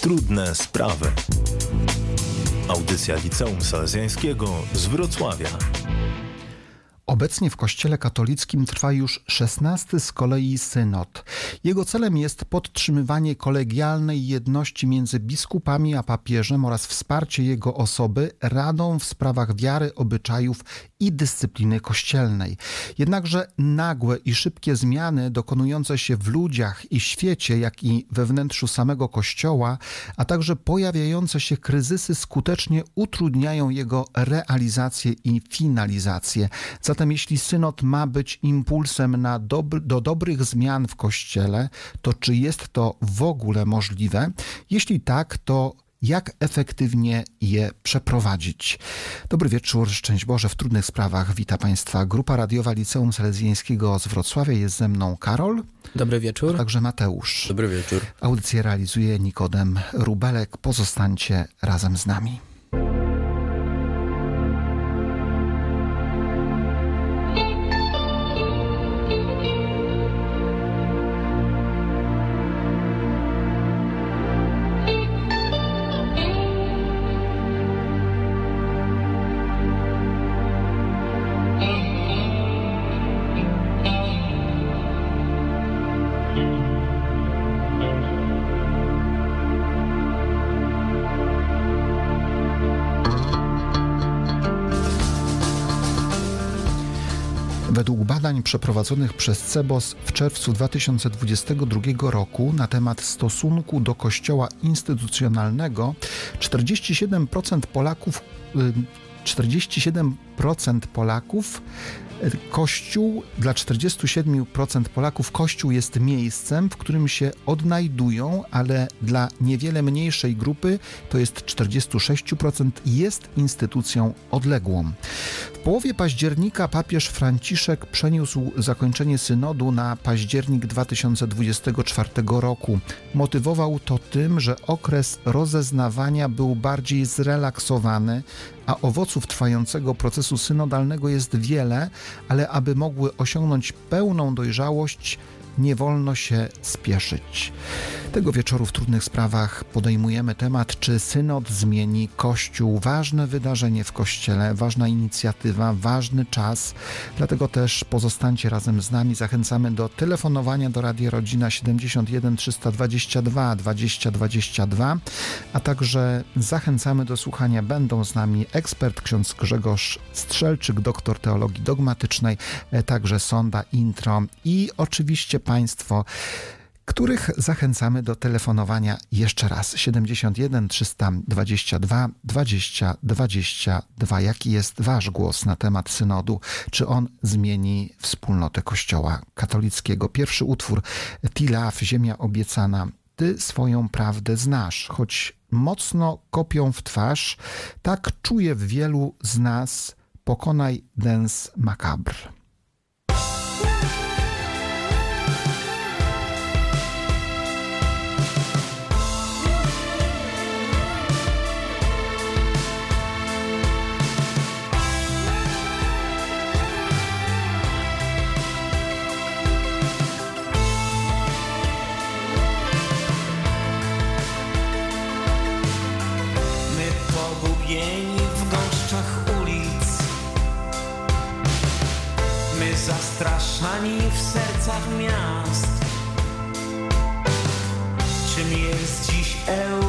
Trudne sprawy. Audycja Liceum Salezjańskiego z Wrocławia. Obecnie w Kościele katolickim trwa już szesnasty z kolei synod. Jego celem jest podtrzymywanie kolegialnej jedności między biskupami a papieżem oraz wsparcie jego osoby radą w sprawach wiary, obyczajów i dyscypliny kościelnej. Jednakże nagłe i szybkie zmiany dokonujące się w ludziach i świecie, jak i we wnętrzu samego Kościoła, a także pojawiające się kryzysy skutecznie utrudniają jego realizację i finalizację. Zatem jeśli synod ma być impulsem na do dobrych zmian w Kościele, to czy jest to w ogóle możliwe? Jeśli tak, to jak efektywnie je przeprowadzić. Dobry wieczór, szczęść Boże w trudnych sprawach. Wita Państwa Grupa Radiowa Liceum Salezjańskiego z Wrocławia. Jest ze mną Karol. Dobry wieczór. A także Mateusz. Dobry wieczór. Audycję realizuje Nikodem Rubelek. Pozostańcie razem z nami. Przeprowadzonych przez CEBOS w czerwcu 2022 roku na temat stosunku do kościoła instytucjonalnego. 47% Polaków 47% Polaków Kościół dla 47% Polaków Kościół jest miejscem, w którym się odnajdują, ale dla niewiele mniejszej grupy, to jest 46%, jest instytucją odległą. W połowie października papież Franciszek przeniósł zakończenie synodu na październik 2024 roku. Motywował to tym, że okres rozeznawania był bardziej zrelaksowany, a owoców trwającego procesu synodalnego jest wiele, ale aby mogły osiągnąć pełną dojrzałość, nie wolno się spieszyć. Tego wieczoru w trudnych sprawach podejmujemy temat, czy synod zmieni Kościół. Ważne wydarzenie w Kościele, ważna inicjatywa, ważny czas. Dlatego też pozostańcie razem z nami. Zachęcamy do telefonowania do Radia Rodzina 71 322 2022, a także zachęcamy do słuchania. Będą z nami ekspert ksiądz Grzegorz Strzelczyk, doktor teologii dogmatycznej, także sonda intro i oczywiście Państwo, których zachęcamy do telefonowania jeszcze raz 71 322 20 22. Jaki jest Wasz głos na temat synodu? Czy on zmieni wspólnotę Kościoła katolickiego? Pierwszy utwór Tilaf, Ziemia obiecana. Ty swoją prawdę znasz, choć mocno kopią w twarz, tak czuje wielu z nas pokonaj dens makabr. Zastraszani w sercach miast. Czym jest dziś Europy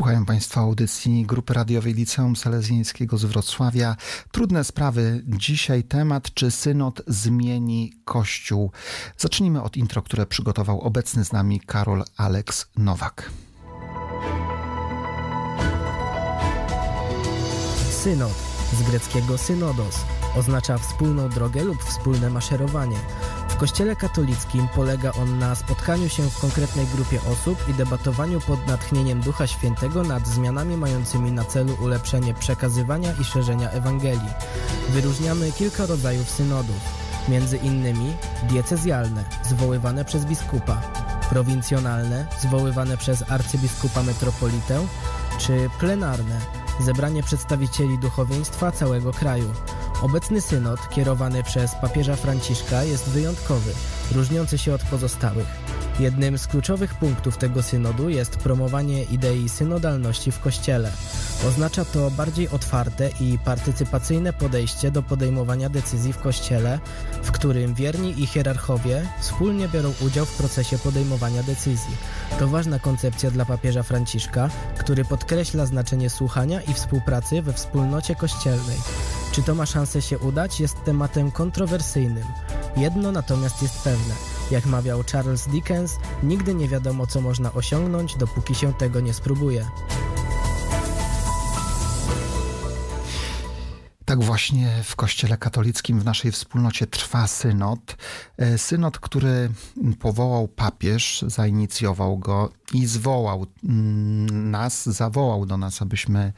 Słuchają Państwo audycji Grupy Radiowej Liceum Salezjańskiego z Wrocławia. Trudne sprawy. Dzisiaj temat, czy synod zmieni Kościół. Zacznijmy od intro, które przygotował obecny z nami Karol Aleks Nowak. Synod z greckiego synodos oznacza wspólną drogę lub wspólne maszerowanie. Kościele katolickim polega on na spotkaniu się w konkretnej grupie osób i debatowaniu pod natchnieniem Ducha Świętego nad zmianami mającymi na celu ulepszenie przekazywania i szerzenia Ewangelii. Wyróżniamy kilka rodzajów synodów, między innymi diecezjalne, zwoływane przez biskupa, prowincjonalne, zwoływane przez arcybiskupa metropolitę, czy plenarne, zebranie przedstawicieli duchowieństwa całego kraju. Obecny synod, kierowany przez papieża Franciszka, jest wyjątkowy, różniący się od pozostałych. Jednym z kluczowych punktów tego synodu jest promowanie idei synodalności w Kościele. Oznacza to bardziej otwarte i partycypacyjne podejście do podejmowania decyzji w Kościele, w którym wierni i hierarchowie wspólnie biorą udział w procesie podejmowania decyzji. To ważna koncepcja dla papieża Franciszka, który podkreśla znaczenie słuchania i współpracy we wspólnocie kościelnej. Czy to ma szansę się udać, jest tematem kontrowersyjnym. Jedno natomiast jest pewne. Jak mawiał Charles Dickens, nigdy nie wiadomo, co można osiągnąć, dopóki się tego nie spróbuje. Tak właśnie w Kościele katolickim w naszej wspólnocie trwa synod. E, synod, który powołał papież, zainicjował go i zwołał mm, nas, zawołał do nas, abyśmy,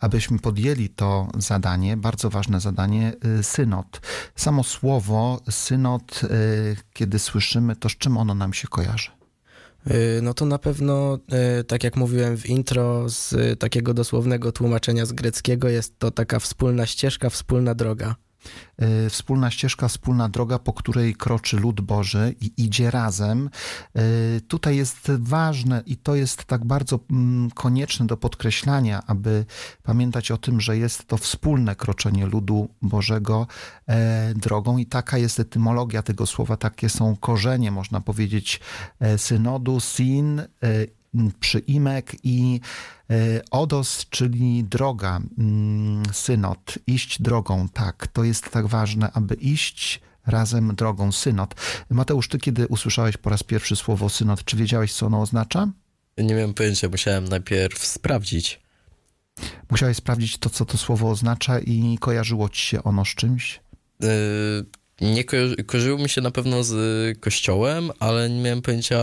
abyśmy podjęli to zadanie, bardzo ważne zadanie, e, synod. Samo słowo synod, e, kiedy słyszymy, to z czym ono nam się kojarzy? Y, no to na pewno, y, tak jak mówiłem w intro, z takiego dosłownego tłumaczenia z greckiego jest to taka wspólna ścieżka, wspólna droga. E, wspólna ścieżka, wspólna droga, po której kroczy lud Boży i idzie razem. E, tutaj jest ważne i to jest tak bardzo mm, konieczne do podkreślania, aby pamiętać o tym, że jest to wspólne kroczenie ludu Bożego e, drogą i taka jest etymologia tego słowa, takie są korzenie, można powiedzieć, synodu, sin przyimek i odos, czyli droga, mm, synod, iść drogą, tak, to jest tak ważne, aby iść razem drogą, synod. Mateusz, ty kiedy usłyszałeś po raz pierwszy słowo synod, czy wiedziałeś, co ono oznacza? Nie miałem pojęcia, musiałem najpierw sprawdzić. Musiałeś sprawdzić to, co to słowo oznacza i kojarzyło ci się ono z czymś? Yy, nie ko- kojarzyło mi się na pewno z kościołem, ale nie miałem pojęcia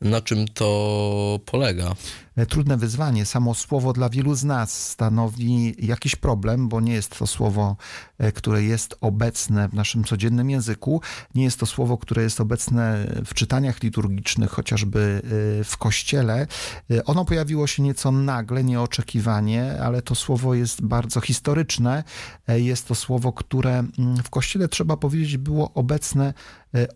na czym to polega? E, trudne wyzwanie. Samo słowo dla wielu z nas stanowi jakiś problem, bo nie jest to słowo, e, które jest obecne w naszym codziennym języku. Nie jest to słowo, które jest obecne w czytaniach liturgicznych, chociażby e, w kościele. Ono pojawiło się nieco nagle, nieoczekiwanie, ale to słowo jest bardzo historyczne. Jest to słowo, które mm, w kościele, trzeba powiedzieć, było obecne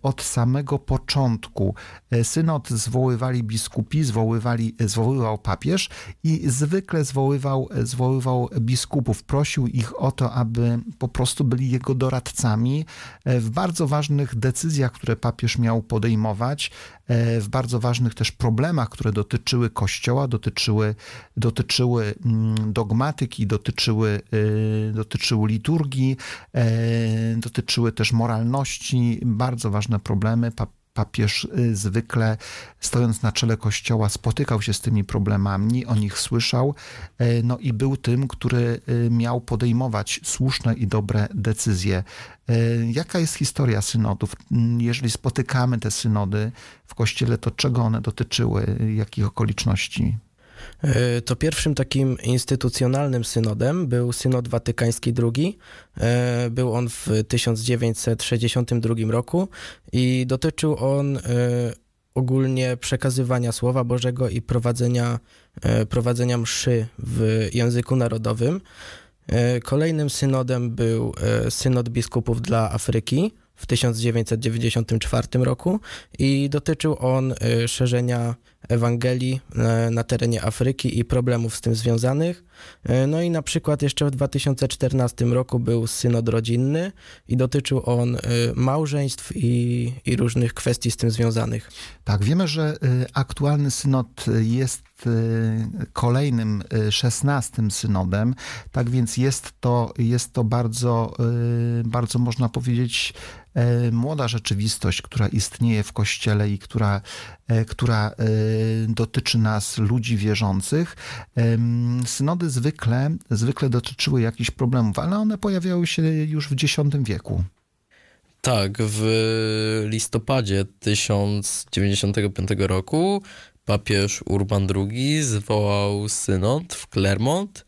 od samego początku. Synod zwoływali biskupi, zwoływali, zwoływał zwoływał papież i zwykle zwoływał, zwoływał biskupów, prosił ich o to, aby po prostu byli jego doradcami e, w bardzo ważnych decyzjach, które papież miał podejmować, e, w bardzo ważnych też problemach, które dotyczyły Kościoła, dotyczyły, dotyczyły mm, dogmatyki, dotyczyły, e, dotyczyły liturgii, dotyczyły też moralności, bardzo ważne problemy papież y, zwykle stojąc na czele kościoła spotykał się z tymi problemami, o nich słyszał, y, no i był tym, który y, miał podejmować słuszne i dobre decyzje. Jaka jest historia synodów? Jeżeli spotykamy te synody w kościele, to czego one dotyczyły, jakich okoliczności? E, to pierwszym takim instytucjonalnym synodem był synod watykański II. E, był on w 1962 roku i dotyczył on e, ogólnie przekazywania Słowa Bożego i prowadzenia, prowadzenia mszy w języku narodowym. Kolejnym synodem był synod biskupów dla Afryki w 1994 roku i dotyczył on szerzenia Ewangelii e, na terenie Afryki i problemów z tym związanych. E, No i na przykład jeszcze w 2014 roku był synod rodzinny i dotyczył on e, małżeństw i, i różnych kwestii z tym związanych. Tak, wiemy, że aktualny synod jest kolejnym szesnastym synodem, tak więc jest to, jest to bardzo, bardzo można powiedzieć młoda rzeczywistość, która istnieje w Kościele i która, e, która e, dotyczy nas, ludzi wierzących. Synody zwykle, zwykle dotyczyły jakichś problemów, ale one pojawiały się już w X wieku. Tak, w listopadzie 1095 roku papież Urban II zwołał synod w Clermont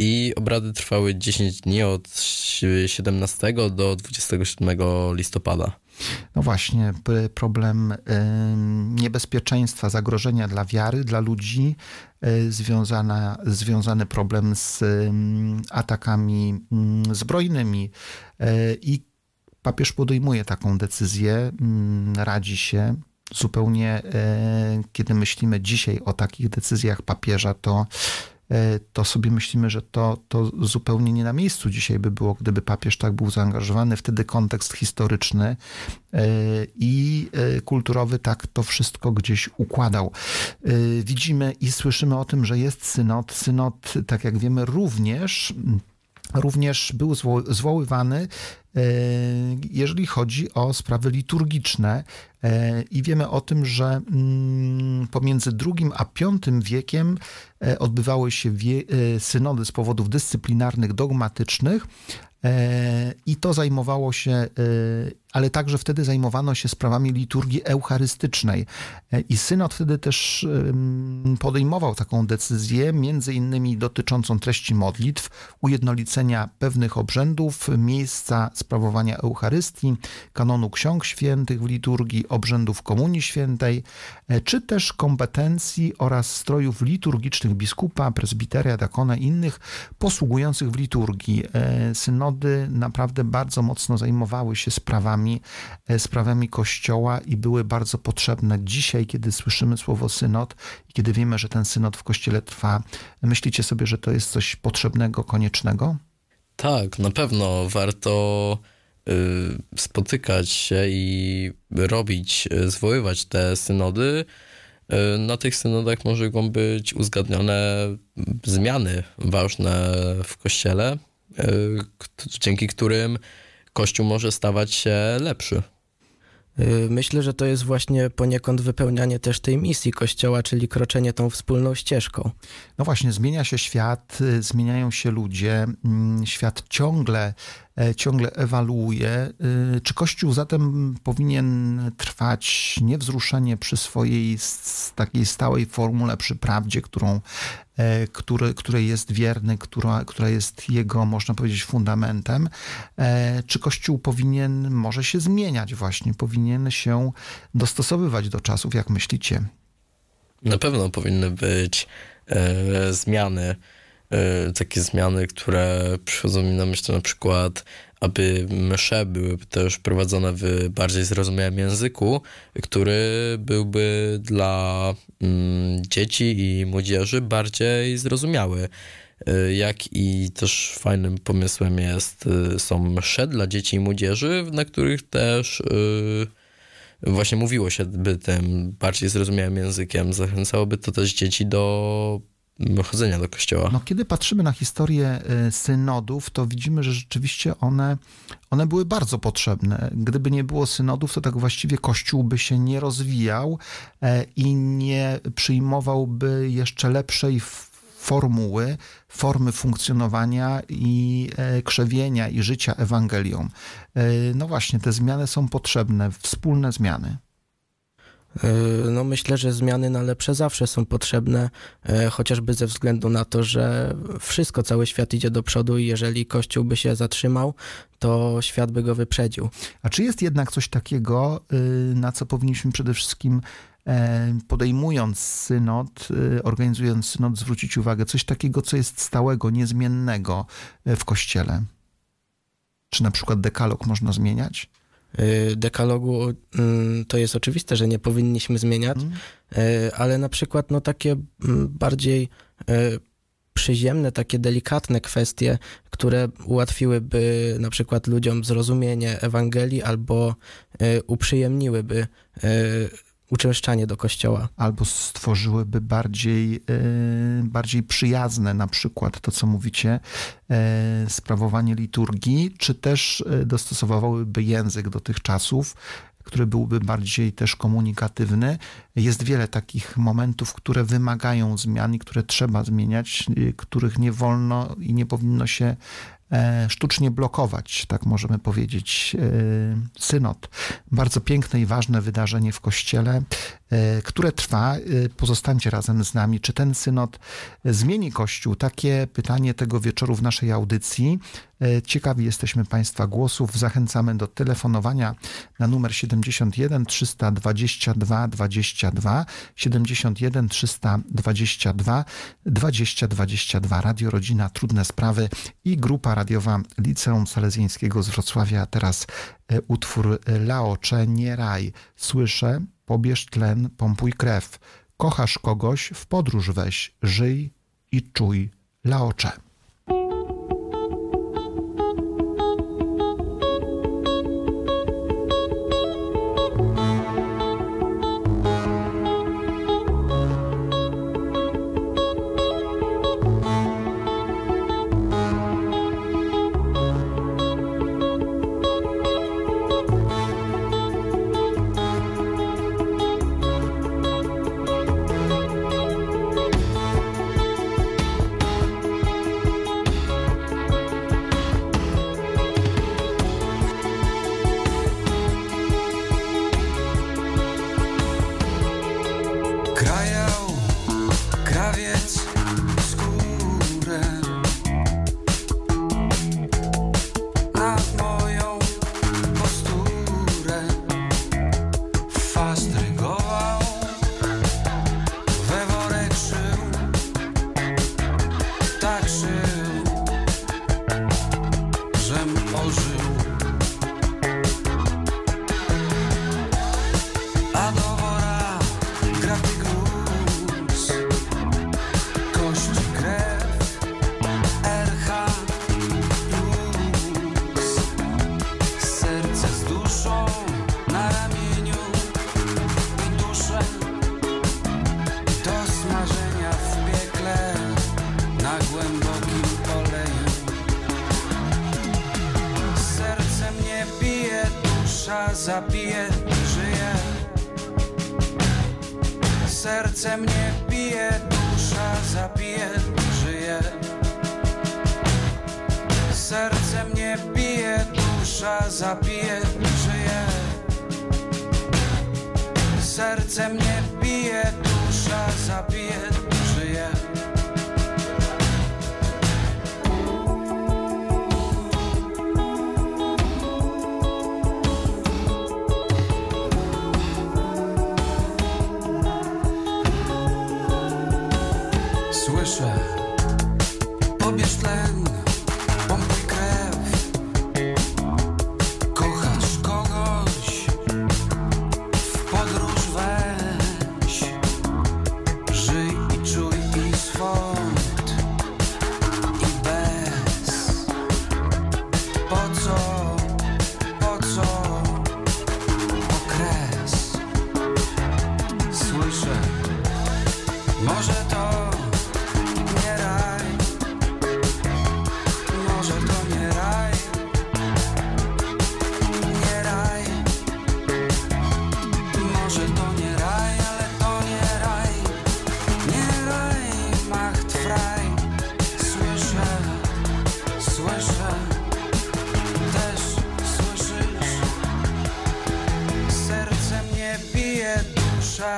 i obrady trwały 10 dni od 17 do 27 listopada. No właśnie, problem em, niebezpieczeństwa, zagrożenia dla wiary, dla ludzi, e, związana, związany problem z atakami mm, zbrojnymi E, i papież podejmuje taką decyzję, mm, radzi się. Zupełnie, e, kiedy myślimy dzisiaj o takich decyzjach papieża, to to sobie myślimy, że to, to zupełnie nie na miejscu dzisiaj by było, gdyby papież tak był zaangażowany. Wtedy kontekst historyczny e, i e, kulturowy tak to wszystko gdzieś układał. E, Widzimy i słyszymy o tym, że jest synod. Synod, tak jak wiemy, również również był zwo- zwoływany, e, jeżeli chodzi o sprawy liturgiczne. E, I wiemy o tym, że mm, pomiędzy II a V wiekiem e, odbywały się e, synody z powodów dyscyplinarnych, dogmatycznych. E, I to zajmowało się, e, ale także wtedy zajmowano się sprawami liturgii eucharystycznej. E, I synod wtedy też podejmował taką decyzję, między innymi dotyczącą treści modlitw, ujednolicenia pewnych obrzędów, miejsca sprawowania Eucharystii, kanonu ksiąg świętych w liturgii, obrzędów Komunii Świętej, czy też kompetencji oraz strojów liturgicznych biskupa, prezbiteria, dakona i innych posługujących w liturgii. E, Synody naprawdę bardzo mocno zajmowały się sprawami, e, sprawami Kościoła i były bardzo potrzebne. Dzisiaj, kiedy słyszymy słowo synod i kiedy wiemy, że ten synod w Kościele trwa, myślicie sobie, że to jest coś potrzebnego, koniecznego? Tak, na pewno warto y, spotykać się i robić, y, zwoływać te synody. Y, Na tych synodach mogą być uzgadnione zmiany ważne w kościele, dzięki którym kościół może stawać się lepszy. Y, Myślę, że to jest właśnie poniekąd wypełnianie też tej misji Kościoła, czyli kroczenie tą wspólną ścieżką. No właśnie, zmienia się świat, y, zmieniają się ludzie, mm, świat ciągle, e, ciągle ewoluuje. Czy Kościół zatem powinien trwać niewzruszenie przy swojej takiej stałej formule, przy prawdzie, którą, e, który, której jest wierny, która, która jest jego, można powiedzieć, fundamentem? E, Czy Kościół powinien, może się zmieniać właśnie, powinien się dostosowywać do czasów, jak myślicie? Na pewno powinny być e, zmiany, e, takie zmiany, które przychodzą mi na myśl na przykład, aby msze były też prowadzone w bardziej zrozumiałym języku, który byłby dla mm, dzieci i młodzieży bardziej zrozumiały. E, Jak i też fajnym pomysłem jest, e, są msze dla dzieci i młodzieży, na których też e, właśnie mówiło się by tym bardziej zrozumiałym językiem. Zachęcałoby to też dzieci do chodzenia do kościoła. No, kiedy patrzymy na historię y, synodów, to widzimy, że rzeczywiście one, one były bardzo potrzebne. Gdyby nie było synodów, to tak właściwie Kościół by się nie rozwijał e, i nie przyjmowałby jeszcze lepszej formuły, formy funkcjonowania i e, krzewienia i życia Ewangelią. E, No właśnie, te zmiany są potrzebne, wspólne zmiany. Y, No myślę, że zmiany na lepsze zawsze są potrzebne, e, chociażby ze względu na to, że wszystko, cały świat idzie do przodu i jeżeli Kościół by się zatrzymał, to świat by go wyprzedził. A czy jest jednak coś takiego, y, na co powinniśmy przede wszystkim e, podejmując synod, y, organizując synod, zwrócić uwagę? Coś takiego, co jest stałego, niezmiennego e, w Kościele? Czy na przykład dekalog można zmieniać? Y, dekalogu mm, to jest oczywiste, że nie powinniśmy zmieniać, Mm. y, ale na przykład no takie mm, bardziej y, przyziemne, takie delikatne kwestie, które ułatwiłyby na przykład ludziom zrozumienie Ewangelii albo y, uprzyjemniły uczęszczanie do kościoła. albo stworzyłyby bardziej, e, bardziej przyjazne, na przykład to, co mówicie, e, sprawowanie liturgii, czy też e, dostosowywałyby język do tych czasów, który byłby bardziej też komunikatywny. Jest wiele takich momentów, które wymagają zmian i które trzeba zmieniać, których nie wolno i nie powinno się sztucznie blokować, tak możemy powiedzieć. E, Synod. Bardzo piękne i ważne wydarzenie w Kościele, e, które trwa. E, Pozostańcie razem z nami. Czy ten synod zmieni Kościół? Takie pytanie tego wieczoru w naszej audycji. E, Ciekawi jesteśmy Państwa głosów. Zachęcamy do telefonowania na numer 71 322 22 71 322 2022 Radio Rodzina Trudne Sprawy i grupa radiowa Liceum Salezjańskiego z Wrocławia. Teraz e, utwór e, Laocze, nie raj. Słyszę, pobierz tlen, pompuj krew. Kochasz kogoś, w podróż weź, żyj i czuj. Laocze.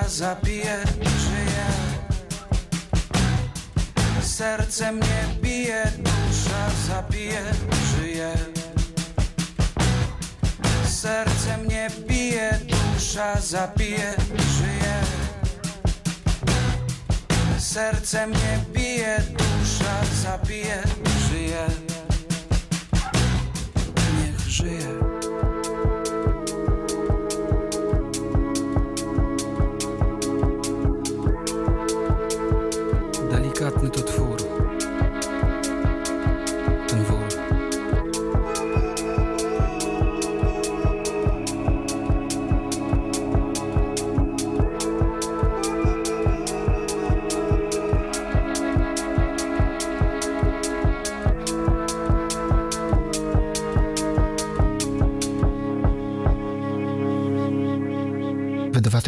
Zabije, żyje. Serce mnie bije, dusza zabije, żyje. Serce mnie bije, dusza zabije, żyje. Serce mnie bije, dusza zabije, żyje. Niech żyje.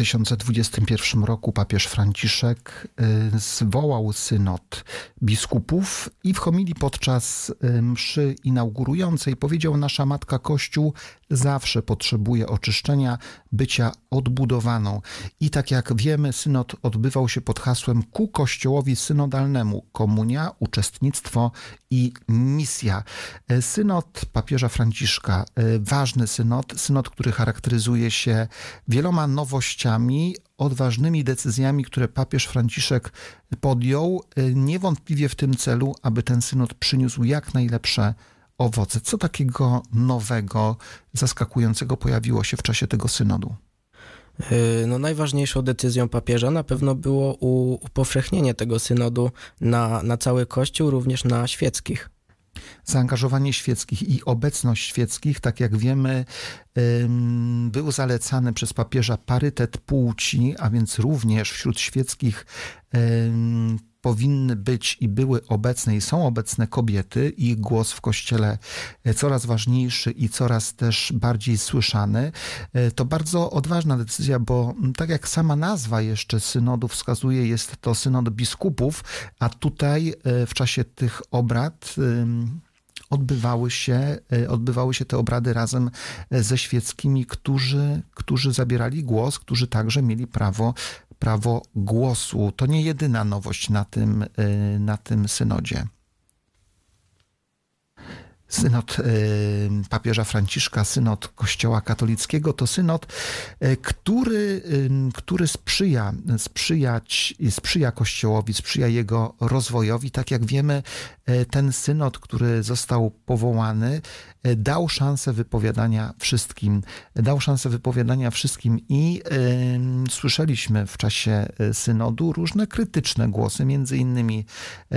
2021 roku papież Franciszek y, zwołał synod biskupów i w homilii podczas y, mszy inaugurującej powiedział: Nasza matka Kościół zawsze potrzebuje oczyszczenia, bycia odbudowaną. I tak jak wiemy, synod odbywał się pod hasłem ku Kościołowi synodalnemu: komunia, uczestnictwo i misja. Y, synod papieża Franciszka, ważny synod, synod, który charakteryzuje się wieloma nowościami, odważnymi decyzjami, które papież Franciszek podjął, niewątpliwie w tym celu, aby ten synod przyniósł jak najlepsze owoce. Co takiego nowego, zaskakującego pojawiło się w czasie tego synodu? No, najważniejszą decyzją papieża na pewno było upowszechnienie tego synodu na, na cały Kościół, również na świeckich zaangażowanie świeckich i obecność świeckich, tak jak wiemy, był zalecany przez papieża parytet płci, a więc również wśród świeckich powinny być i były obecne i są obecne kobiety, ich głos w kościele coraz ważniejszy i coraz też bardziej słyszany. E, to bardzo odważna decyzja, bo tak jak sama nazwa jeszcze synodu wskazuje, jest to synod biskupów, a tutaj e, w czasie tych obrad odbywały się, odbywały się te obrady razem ze świeckimi, którzy, którzy zabierali głos, którzy także mieli prawo prawo głosu. To nie jedyna nowość na tym, y, na tym synodzie. Synod y, papieża Franciszka, synod Kościoła katolickiego, to synod, y, który, który sprzyja, sprzyjać, sprzyja Kościołowi, sprzyja jego rozwojowi. Tak jak wiemy, ten synod, który został powołany, E, dał szansę wypowiadania wszystkim. Dał szansę wypowiadania wszystkim i y, słyszeliśmy w czasie e, synodu różne krytyczne głosy, między innymi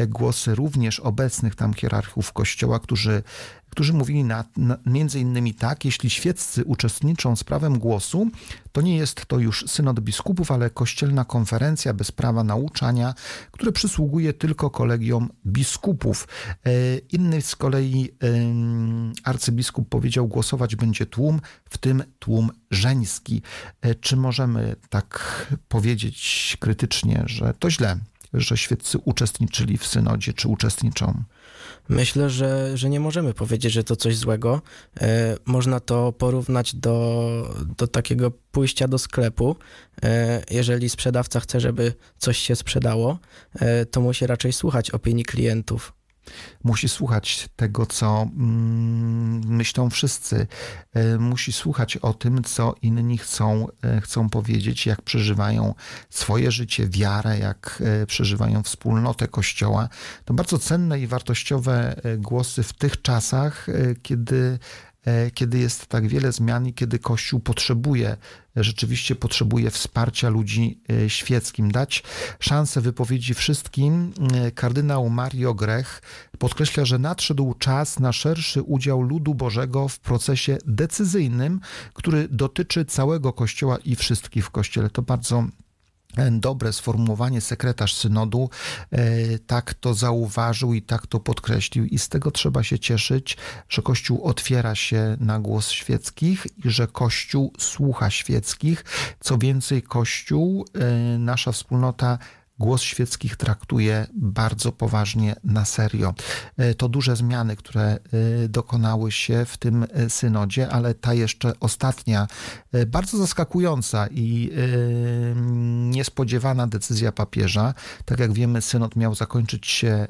głosy również obecnych tam hierarchów kościoła, którzy którzy mówili na, na, między innymi tak, jeśli świeccy uczestniczą z prawem głosu, to nie jest to już synod biskupów, ale kościelna konferencja bez prawa nauczania, które przysługuje tylko kolegiom biskupów. E, inny z kolei arcybiskup powiedział, głosować będzie tłum, w tym tłum żeński. E, czy możemy tak powiedzieć krytycznie, że to źle, że świeccy uczestniczyli w synodzie, czy uczestniczą? Myślę, że, że nie możemy powiedzieć, że to coś złego. E, można to porównać do, do takiego pójścia do sklepu. E, jeżeli sprzedawca chce, żeby coś się sprzedało, e, to musi raczej słuchać opinii klientów musi słuchać tego, co mm, myślą wszyscy, e, musi słuchać o tym, co inni chcą, e, chcą powiedzieć, jak przeżywają swoje życie, wiarę, jak e, przeżywają wspólnotę Kościoła. To bardzo cenne i wartościowe głosy w tych czasach, kiedy kiedy jest tak wiele zmian i kiedy Kościół potrzebuje, rzeczywiście potrzebuje wsparcia ludzi e, świeckim. Dać szansę wypowiedzi wszystkim. E, kardynał Mario Grech podkreśla, że nadszedł czas na szerszy udział ludu Bożego w procesie decyzyjnym, który dotyczy całego Kościoła i wszystkich w Kościele. To bardzo dobre sformułowanie sekretarz synodu e, tak to zauważył i tak to podkreślił i z tego trzeba się cieszyć, że Kościół otwiera się na głos świeckich i że Kościół słucha świeckich. Co więcej, Kościół, e, nasza wspólnota głos świeckich traktuje bardzo poważnie, na serio. E, to duże zmiany, które e, dokonały się w tym e, synodzie, ale ta jeszcze ostatnia, bardzo zaskakująca i niespodziewana decyzja papieża. Tak jak wiemy, synod miał zakończyć się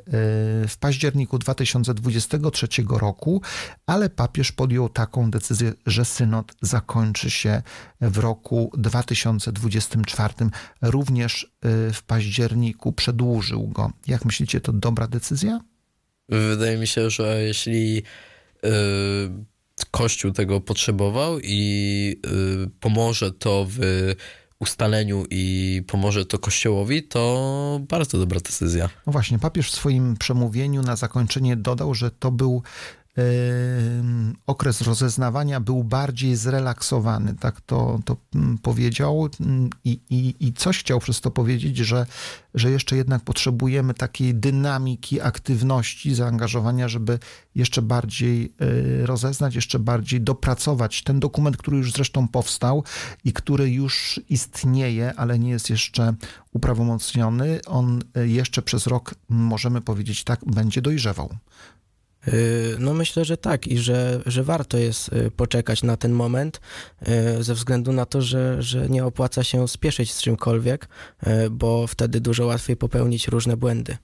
w październiku 2023 roku, ale papież podjął taką decyzję, że synod zakończy się w roku 2024, również w październiku październiku przedłużył go. Jak myślicie, to dobra decyzja? Wydaje mi się, że jeśli yy, Kościół tego potrzebował i yy, pomoże to w ustaleniu i pomoże to Kościołowi, to bardzo dobra decyzja. No właśnie, papież w swoim przemówieniu na zakończenie dodał, że to był okres rozeznawania był bardziej zrelaksowany, tak to, to mm, powiedział Mm, i, i, i coś chciał przez to powiedzieć, że, że jeszcze jednak potrzebujemy takiej dynamiki, aktywności, zaangażowania, żeby jeszcze bardziej y, rozeznać, jeszcze bardziej dopracować ten dokument, który już zresztą powstał i który już istnieje, ale nie jest jeszcze uprawomocniony. On y, jeszcze przez rok, możemy powiedzieć tak, będzie dojrzewał. Y, No myślę, że tak i że, że warto jest y, poczekać na ten moment y, ze względu na to, że, że nie opłaca się spieszyć z czymkolwiek, bo wtedy dużo łatwiej popełnić różne błędy.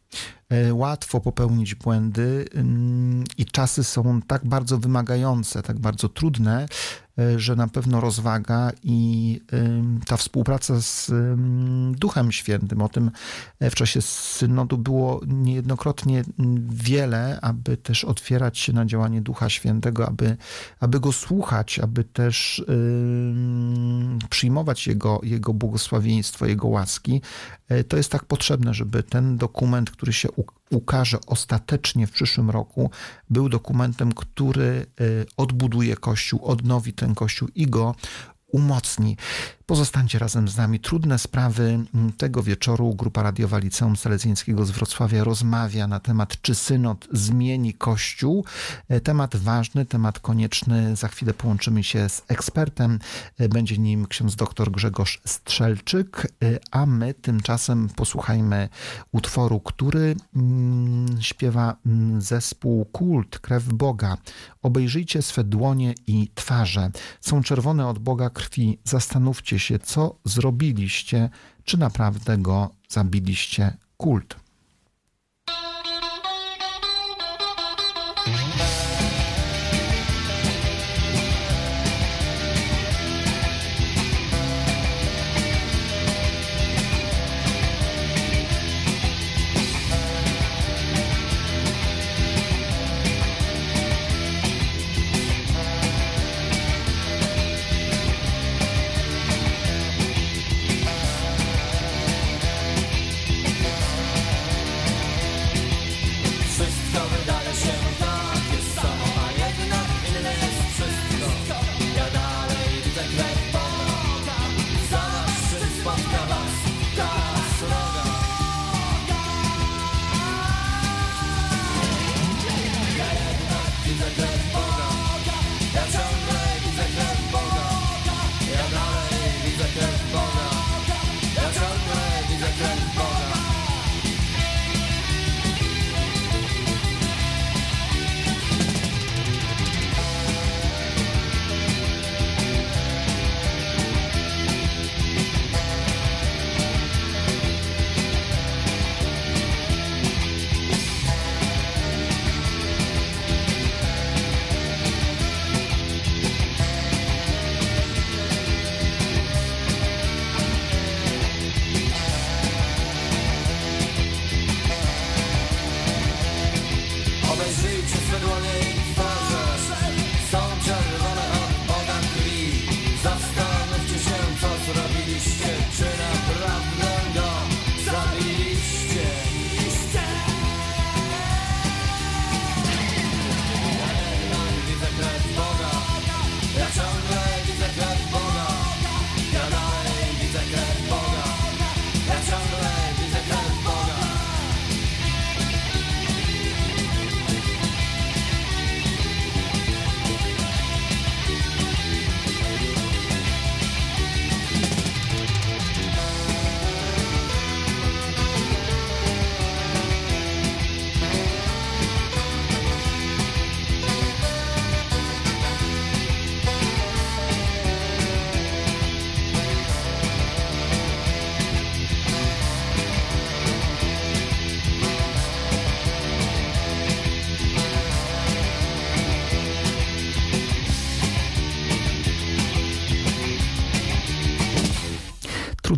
Łatwo popełnić błędy ym, i czasy są tak bardzo wymagające, tak bardzo trudne, że na pewno rozwaga i ta współpraca z Duchem Świętym, o tym e, w czasie synodu było niejednokrotnie wiele, aby też otwierać się na działanie Ducha Świętego, aby, aby go słuchać, aby też przyjmować jego, jego błogosławieństwo, jego łaski. E, To jest tak potrzebne, żeby ten dokument, który się u- ukaże ostatecznie w przyszłym roku, był dokumentem, który e, odbuduje Kościół, odnowi ten Kościół i go umocni. Pozostańcie razem z nami. Trudne sprawy mm, tego wieczoru. Grupa radiowa Liceum Selezyńskiego z Wrocławia rozmawia na temat, czy synod zmieni Kościół. E, Temat ważny, temat konieczny. Za chwilę połączymy się z ekspertem. E, Będzie nim ksiądz dr Grzegorz Strzelczyk, e, a my tymczasem posłuchajmy utworu, który mm, śpiewa mm, zespół Kult, Krew Boga. Obejrzyjcie swe dłonie i twarze. Są czerwone od Boga krwi. Zastanówcie się, co zrobiliście, czy naprawdę go zabiliście. Kult.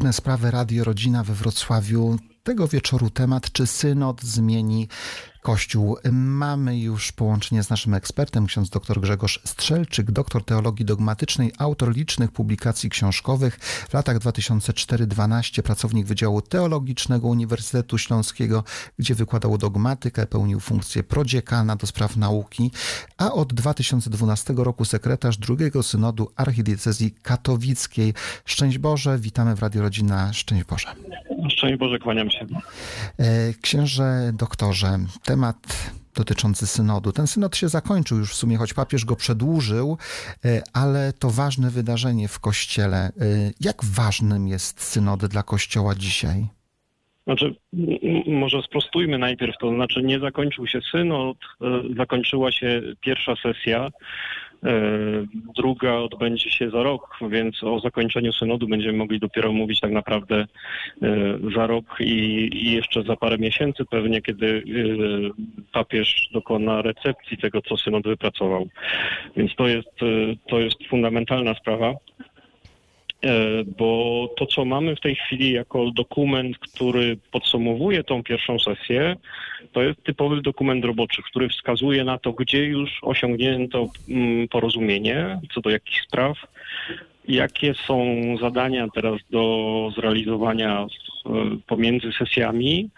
Trudne sprawy Radio Rodzina we Wrocławiu. Tego wieczoru temat, czy synod zmieni Kościół. Mamy już połączenie z naszym ekspertem, ksiądz dr Grzegorz Strzelczyk, doktor teologii dogmatycznej, autor licznych publikacji książkowych. W latach 2004-2012 pracownik Wydziału Teologicznego Uniwersytetu Śląskiego, gdzie wykładał dogmatykę, pełnił funkcję prodziekana do spraw nauki, a od 2012 roku sekretarz drugiego synodu archidiecezji katowickiej. Szczęść Boże, witamy w Radio Rodzina. Szczęść Boże. Szczęść Boże, kłaniam się. E, Księże doktorze, temat dotyczący synodu. Ten synod się zakończył już w sumie, choć papież go przedłużył, e, ale to ważne wydarzenie w Kościele. E, Jak ważnym jest synod dla Kościoła dzisiaj? Znaczy, może sprostujmy najpierw, to znaczy nie zakończył się synod, e, zakończyła się pierwsza sesja, druga odbędzie się za rok, więc o zakończeniu synodu będziemy mogli dopiero mówić tak naprawdę e, za rok i, i jeszcze za parę miesięcy pewnie, kiedy e, papież dokona recepcji tego, co synod wypracował. Więc to jest, e, to jest fundamentalna sprawa. E, bo to, co mamy w tej chwili jako dokument, który podsumowuje tą pierwszą sesję, to jest typowy dokument roboczy, który wskazuje na to, gdzie już osiągnięto mm, porozumienie co do jakich spraw, jakie są zadania teraz do zrealizowania e, pomiędzy sesjami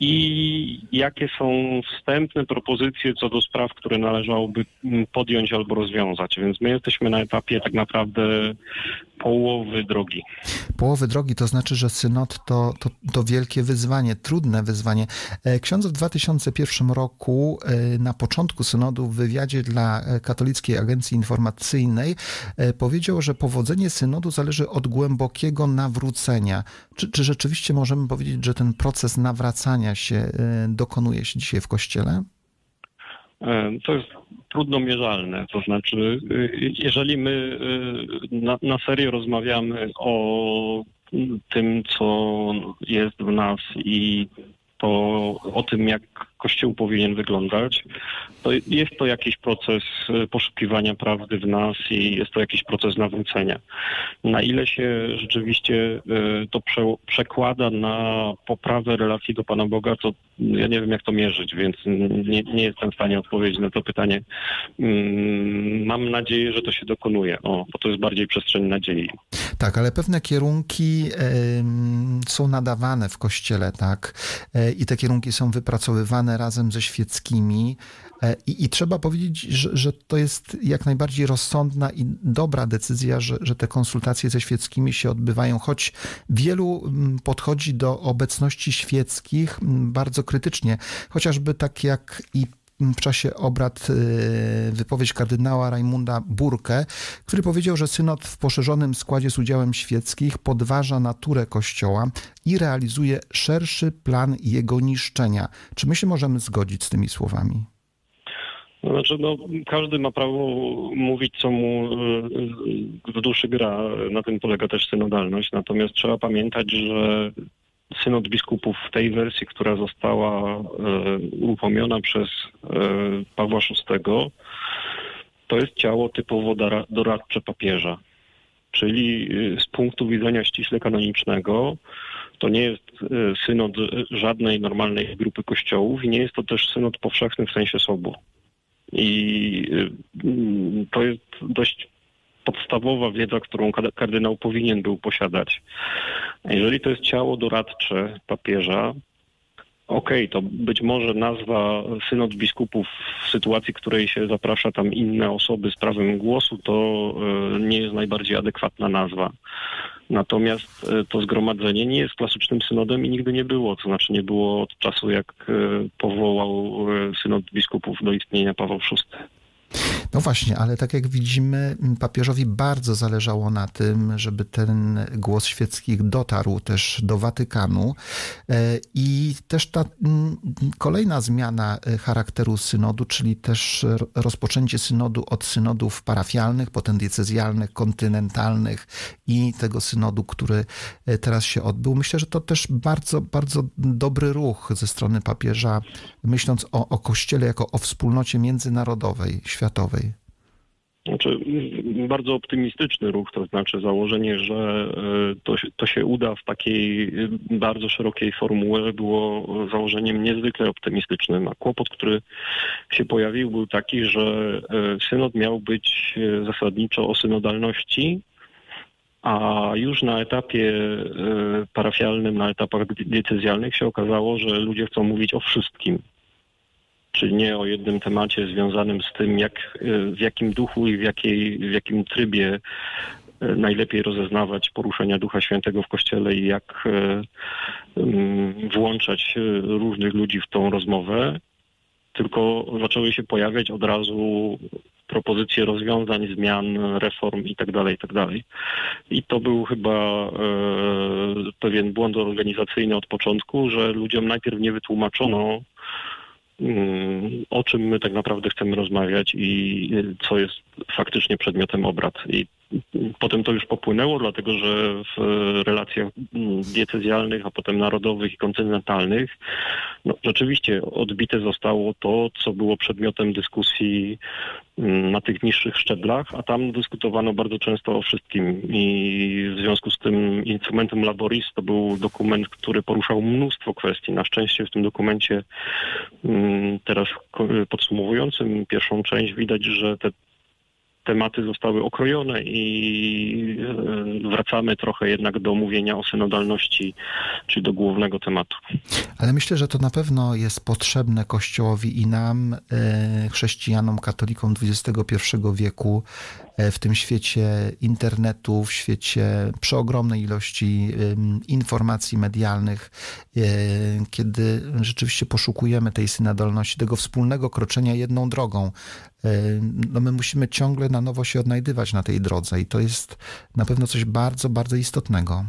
i jakie są wstępne propozycje co do spraw, które należałoby mm, podjąć albo rozwiązać. Więc my jesteśmy na etapie tak naprawdę połowy drogi. Połowy drogi to znaczy, że synod to, to, to wielkie wyzwanie, trudne wyzwanie. E, Ksiądz w 2001 roku e, na początku synodu w wywiadzie dla e, Katolickiej Agencji Informacyjnej powiedział, że powodzenie synodu zależy od głębokiego nawrócenia. Czy, czy rzeczywiście możemy powiedzieć, że ten proces nawracania się dokonuje się dzisiaj w Kościele? E, To jest trudno mierzalne. To znaczy, y, jeżeli my y, na, na serio rozmawiamy o tym, co jest w nas i to o tym, jak Kościół powinien wyglądać, to jest to jakiś proces y, poszukiwania prawdy w nas i jest to jakiś proces nawrócenia. Na ile się rzeczywiście y, to prze, przekłada na poprawę relacji do Pana Boga, to ja nie wiem, jak to mierzyć, więc nie, nie jestem w stanie odpowiedzieć na to pytanie. Mm, Mam nadzieję, że to się dokonuje, o, bo to jest bardziej przestrzeń nadziei. Tak, ale pewne kierunki em, są nadawane w kościele, tak? E, I te kierunki są wypracowywane razem ze świeckimi. E, I, i trzeba powiedzieć, że, że to jest jak najbardziej rozsądna i dobra decyzja, że, że te konsultacje ze świeckimi się odbywają, choć wielu mm, podchodzi do obecności świeckich mm, bardzo krytycznie, chociażby tak jak i w czasie obrad y, wypowiedź kardynała Rajmunda Burke, który powiedział, że synod w poszerzonym składzie z udziałem świeckich podważa naturę Kościoła i realizuje szerszy plan jego niszczenia. Czy my się możemy zgodzić z tymi słowami? Znaczy, no, każdy ma prawo mówić, co mu y, w duszy gra. Na tym polega też synodalność. Natomiast trzeba pamiętać, że synod biskupów w tej wersji, która została y, uruchomiona przez y, Pawła VI, to jest ciało typowo doradcze papieża. Czyli y, z punktu widzenia ściśle kanonicznego to nie jest synod żadnej normalnej grupy kościołów i nie jest to też synod powszechny w sensie sobu. I to jest dość podstawowa wiedza, którą kardynał powinien był posiadać. Jeżeli to jest ciało doradcze papieża, okej, to być może nazwa synod biskupów w sytuacji, w której się zaprasza tam inne osoby z prawem głosu, to y, nie jest najbardziej adekwatna nazwa. Natomiast y, to zgromadzenie nie jest klasycznym synodem i nigdy nie było. To znaczy nie było od czasu, jak y, powołał synod biskupów do istnienia Paweł VI. No właśnie, ale tak jak widzimy, papieżowi bardzo zależało na tym, żeby ten głos świeckich dotarł też do Watykanu. E, I też ta kolejna zmiana e, charakteru synodu, czyli też ro- rozpoczęcie synodu od synodów parafialnych, potem diecezjalnych, kontynentalnych i tego synodu, który e, teraz się odbył. Myślę, że to też bardzo, bardzo dobry ruch ze strony papieża, myśląc o, o Kościele jako o wspólnocie międzynarodowej, światowej. Znaczy, mm, bardzo optymistyczny ruch, to znaczy założenie, że e, to, to się uda w takiej e, bardzo szerokiej formule było założeniem niezwykle optymistycznym. A kłopot, który się pojawił, był taki, że e, synod miał być zasadniczo o synodalności, a już na etapie parafialnym, na etapach decyzjalnych się okazało, że ludzie chcą mówić o wszystkim czyli nie o jednym temacie związanym z tym, jak, y, w jakim duchu i w, jakiej, w jakim trybie y, najlepiej rozeznawać poruszenia Ducha Świętego w Kościele i jak y, ym, włączać różnych ludzi w tą rozmowę, tylko zaczęły się pojawiać od razu propozycje rozwiązań, zmian, reform itd. itd. I to był chyba e, pewien błąd organizacyjny od początku, że ludziom najpierw nie wytłumaczono, mm, o czym my tak naprawdę chcemy rozmawiać i y, co jest faktycznie przedmiotem obrad. I mm, potem to już popłynęło, dlatego że w relacjach mm, diecezjalnych, a potem narodowych i kontynentalnych, no, rzeczywiście odbite zostało to, co było przedmiotem dyskusji mm, na tych niższych szczeblach, a tam dyskutowano bardzo często o wszystkim i w związku z tym instrumentem Laboris to był dokument, który poruszał mnóstwo kwestii. Na szczęście w tym dokumencie mm, teraz podsumowującym pierwszą część widać, że te tematy zostały okrojone i e, wracamy trochę jednak do mówienia o synodalności, czyli do głównego tematu. Ale myślę, że to na pewno jest potrzebne Kościołowi i nam, e, chrześcijanom, katolikom XXI wieku, w tym świecie internetu, w świecie przeogromnej ilości informacji medialnych, e, kiedy rzeczywiście poszukujemy tej synodalności, tego wspólnego kroczenia jedną drogą. E, No my musimy ciągle na nowo się odnajdywać na tej drodze i to jest na pewno coś bardzo, bardzo istotnego.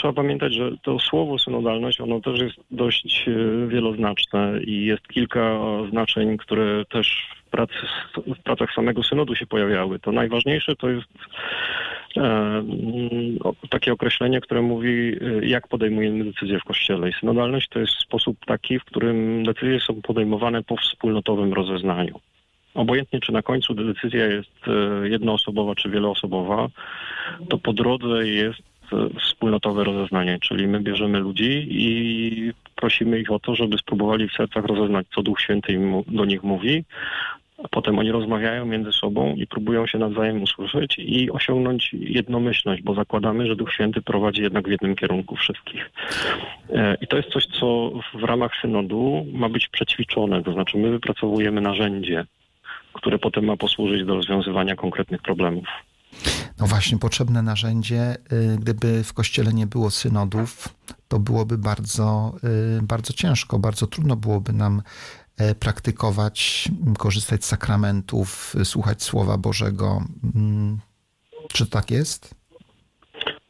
Trzeba pamiętać, że to słowo synodalność, ono też jest dość e, wieloznaczne i jest kilka znaczeń, które też w, pracy, w pracach samego synodu się pojawiały. To najważniejsze to jest e, mm, takie określenie, które mówi, e, jak podejmujemy decyzje w Kościele. I synodalność to jest sposób taki, w którym decyzje są podejmowane po wspólnotowym rozeznaniu. Obojętnie, czy na końcu decyzja jest jednoosobowa, czy wieloosobowa, to po drodze jest wspólnotowe rozeznanie, czyli my bierzemy ludzi i prosimy ich o to, żeby spróbowali w sercach rozeznać, co Duch Święty im do nich mówi. Potem oni rozmawiają między sobą i próbują się nawzajem usłyszeć i osiągnąć jednomyślność, bo zakładamy, że Duch Święty prowadzi jednak w jednym kierunku wszystkich. E, I to jest coś, co w ramach synodu ma być przećwiczone, to znaczy my wypracowujemy narzędzie, które potem ma posłużyć do rozwiązywania konkretnych problemów. No właśnie, potrzebne narzędzie. y, Gdyby w kościele nie było synodów, to byłoby bardzo, y, bardzo ciężko, bardzo trudno byłoby nam e, praktykować, m, korzystać z sakramentów, y, słuchać Słowa Bożego. Mm, Czy tak jest?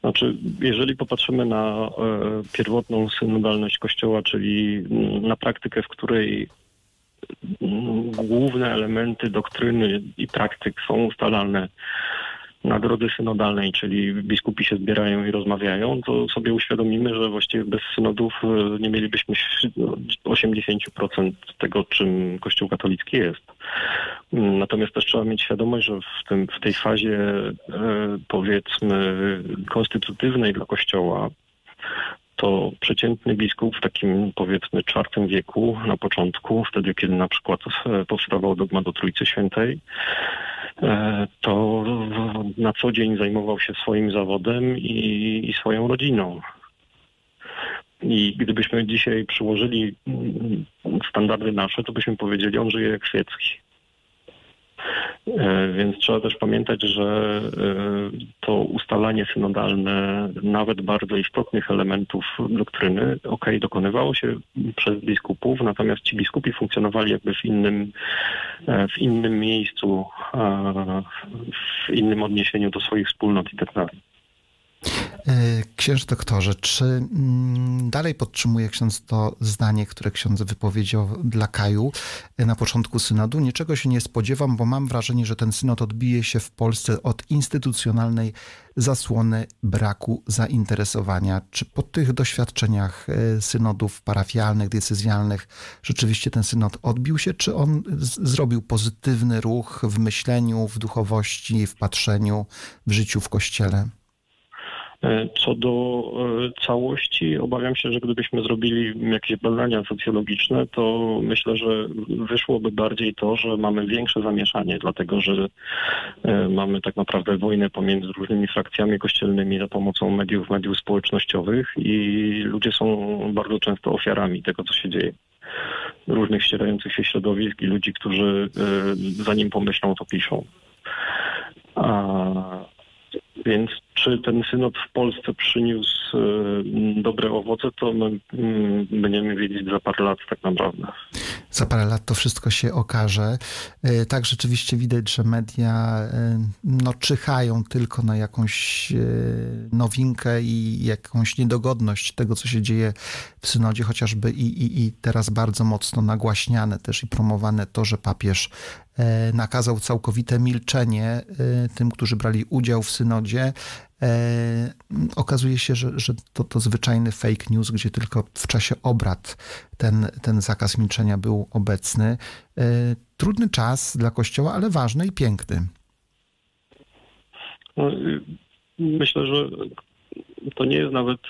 Znaczy, jeżeli popatrzymy na e, pierwotną synodalność Kościoła, czyli mm, na praktykę, w której mm, główne elementy doktryny i praktyk są ustalane na drodze synodalnej, czyli biskupi się zbierają i rozmawiają, to sobie uświadomimy, że właściwie bez synodów e, nie mielibyśmy no, 80% tego, czym Kościół katolicki jest. Mm, Natomiast też trzeba mieć świadomość, że w, tym, w tej fazie e, powiedzmy konstytutywnej dla Kościoła to przeciętny biskup w takim powiedzmy czwartym wieku, na początku, wtedy kiedy na przykład e, powstawał dogmat o Trójcy Świętej, to na co dzień zajmował się swoim zawodem i, i swoją rodziną. I gdybyśmy dzisiaj przyłożyli mm, standardy nasze, to byśmy powiedzieli, on żyje jak świecki. E, Więc trzeba też pamiętać, że e, to ustalanie synodalne nawet bardzo istotnych elementów doktryny, okej, dokonywało się przez biskupów, natomiast ci biskupi funkcjonowali jakby w innym, e, w innym miejscu, w innym odniesieniu do swoich wspólnot i E, księże doktorze, czy mm, dalej podtrzymuje ksiądz to zdanie, które ksiądz wypowiedział dla Kaju e, na początku synodu? Niczego się nie spodziewam, bo mam wrażenie, że ten synod odbije się w Polsce od instytucjonalnej zasłony braku zainteresowania. Czy po tych doświadczeniach e, synodów parafialnych, decyzjalnych rzeczywiście ten synod odbił się, czy on zrobił pozytywny ruch w myśleniu, w duchowości, w patrzeniu, w życiu w Kościele? E, Co do e, całości, obawiam się, że gdybyśmy zrobili jakieś badania socjologiczne, to myślę, że wyszłoby bardziej to, że mamy większe zamieszanie, dlatego że e, mamy tak naprawdę wojnę pomiędzy różnymi frakcjami kościelnymi za pomocą mediów, mediów społecznościowych i ludzie są bardzo często ofiarami tego, co się dzieje. Różnych ścierających się środowisk i ludzi, którzy zanim pomyślą, to piszą. A, więc czy ten synod w Polsce przyniósł e, dobre owoce, to my mm, będziemy wiedzieć za parę lat tak naprawdę. za parę lat to wszystko się okaże. E, Tak rzeczywiście widać, że media e, no, czyhają tylko na jakąś nowinkę i jakąś niedogodność tego, co się dzieje w synodzie, chociażby i, i, i teraz bardzo mocno nagłaśniane też i promowane to, że papież nakazał całkowite milczenie tym, którzy brali udział w synodzie. E, okazuje się, że, że to, to zwyczajny fake news, gdzie tylko w czasie obrad ten, ten zakaz milczenia był obecny. E, trudny czas dla Kościoła, ale ważny i piękny. No, myślę, że to nie jest nawet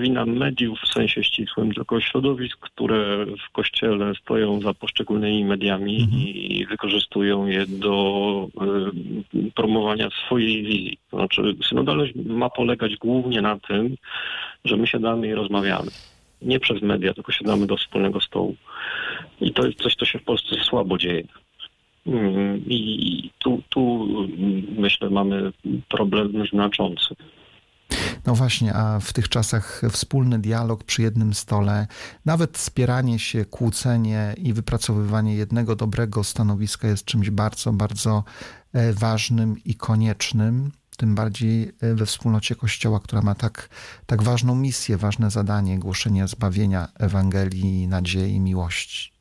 wina mediów w sensie ścisłym, tylko środowisk, które w kościele stoją za poszczególnymi mediami i wykorzystują je do y, promowania swojej wizji. To znaczy, synodalność ma polegać głównie na tym, że my siadamy i rozmawiamy. Nie przez media, tylko siadamy do wspólnego stołu. I to jest coś, co się w Polsce słabo dzieje. Mm, I tu, tu mm, myślę, mamy problem znaczący. No właśnie, a w tych czasach wspólny dialog przy jednym stole, nawet spieranie się, kłócenie i wypracowywanie jednego dobrego stanowiska jest czymś bardzo, bardzo e, ważnym i koniecznym. Tym bardziej e, we wspólnocie Kościoła, która ma tak, tak ważną misję, ważne zadanie głoszenia zbawienia Ewangelii, nadziei, miłości.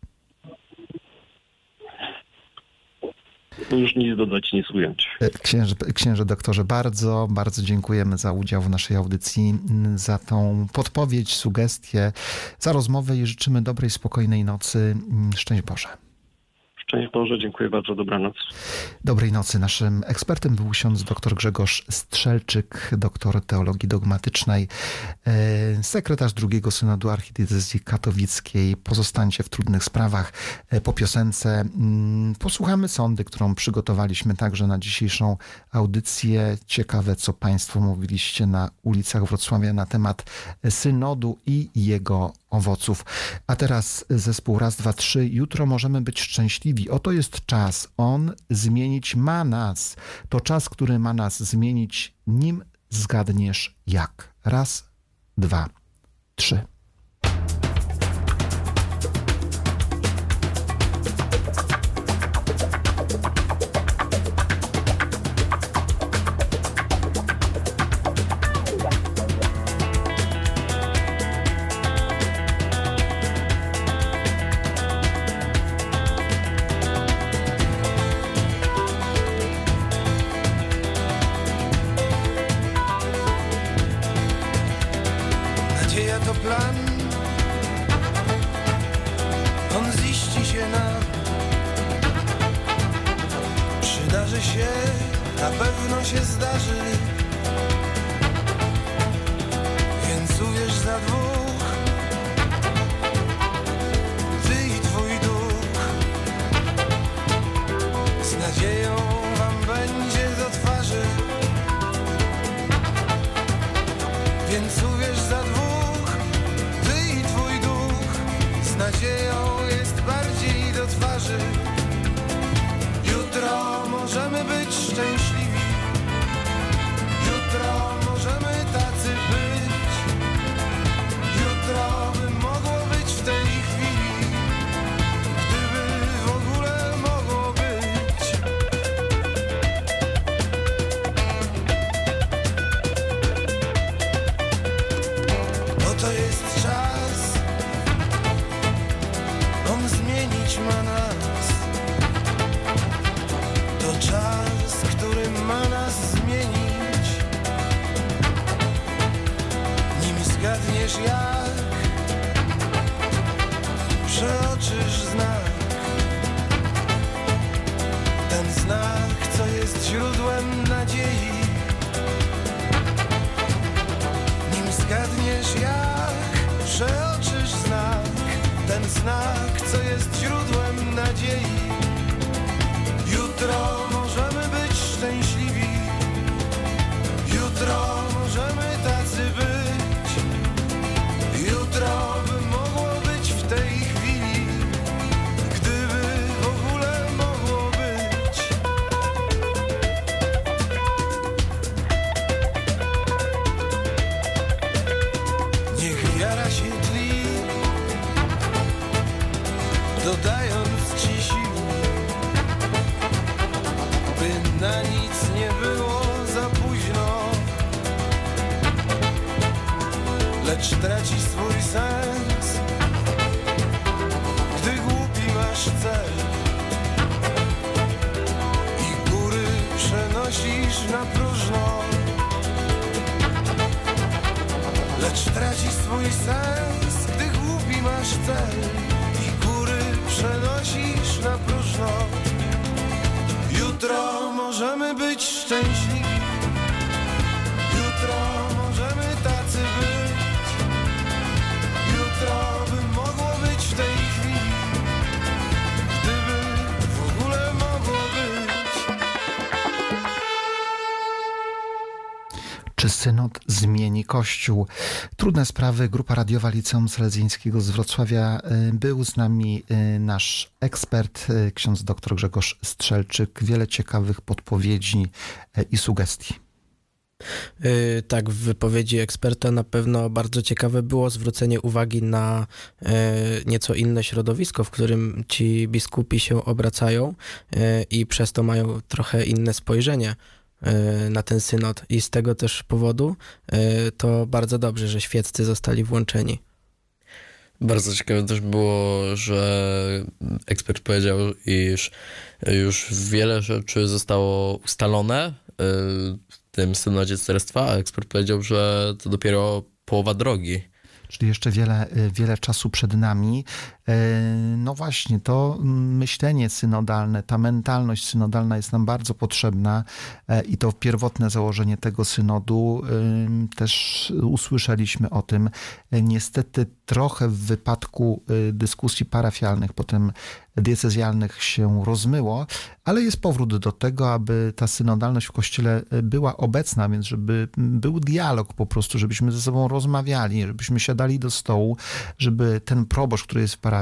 Już nic dodać, nic ująć. E, Księże, księże doktorze, bardzo, bardzo dziękujemy za udział w naszej audycji, za tą podpowiedź, sugestię, za rozmowę i życzymy dobrej, spokojnej nocy. Szczęść Boże. Szczęść Boże, dziękuję bardzo, dobranoc. Dobrej nocy. Naszym ekspertem był ksiądz dr Grzegorz Strzelczyk, doktor teologii dogmatycznej, e, sekretarz drugiego synodu archidiecezji katowickiej. Pozostańcie w trudnych sprawach. E, Po piosence mm, posłuchamy sądy, którą przygotowaliśmy także na dzisiejszą audycję. Ciekawe, co Państwo mówiliście na ulicach Wrocławia na temat synodu i jego owoców. A teraz zespół raz, dwa, trzy. Jutro możemy być szczęśliwi. Oto jest czas. On zmienić ma nas. To czas, który ma nas zmienić, nim zgadniesz jak. Raz, dwa, trzy. Synod zmieni Kościół? Trudne sprawy. Grupa radiowa Liceum Selezyńskiego z Wrocławia. Y, Był z nami y, nasz ekspert, y, ksiądz dr Grzegorz Strzelczyk. Wiele ciekawych podpowiedzi i sugestii. Tak, w wypowiedzi eksperta na pewno bardzo ciekawe było zwrócenie uwagi na nieco inne środowisko, w którym ci biskupi się obracają i przez to mają trochę inne spojrzenie na ten synod. I z tego też powodu yy, to bardzo dobrze, że świeccy zostali włączeni. Bardzo ciekawe też było, że ekspert powiedział, iż już wiele rzeczy zostało ustalone y, w tym synodzie cerstwa, a ekspert powiedział, że to dopiero połowa drogi. Czyli jeszcze wiele, wiele czasu przed nami. Y, No właśnie, to myślenie synodalne, ta mentalność synodalna jest nam bardzo potrzebna e, i to pierwotne założenie tego synodu też usłyszeliśmy o tym. E, Niestety trochę w wypadku y, dyskusji parafialnych, potem diecezjalnych się rozmyło, ale jest powrót do tego, aby ta synodalność w Kościele y, była obecna, więc żeby był dialog po prostu, żebyśmy ze sobą rozmawiali, żebyśmy siadali do stołu, żeby ten proboszcz, który jest w parafii,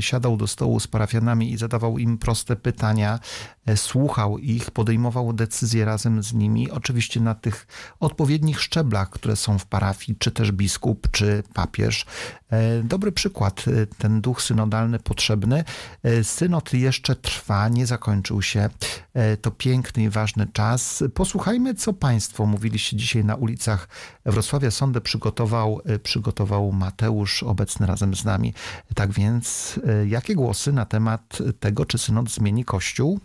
siadał do stołu z parafianami i zadawał im proste pytania, e, słuchał ich, podejmował decyzje razem z nimi, oczywiście na tych odpowiednich szczeblach, które są w parafii, czy też biskup, czy papież. E, Dobry przykład, e, ten duch synodalny potrzebny. E, Synod jeszcze trwa, nie zakończył się. To piękny i ważny czas. Posłuchajmy, co Państwo mówiliście dzisiaj na ulicach Wrocławia. Sondę przygotował, przygotował Mateusz, obecny razem z nami. Tak więc, jakie głosy na temat tego, czy synod zmieni Kościół?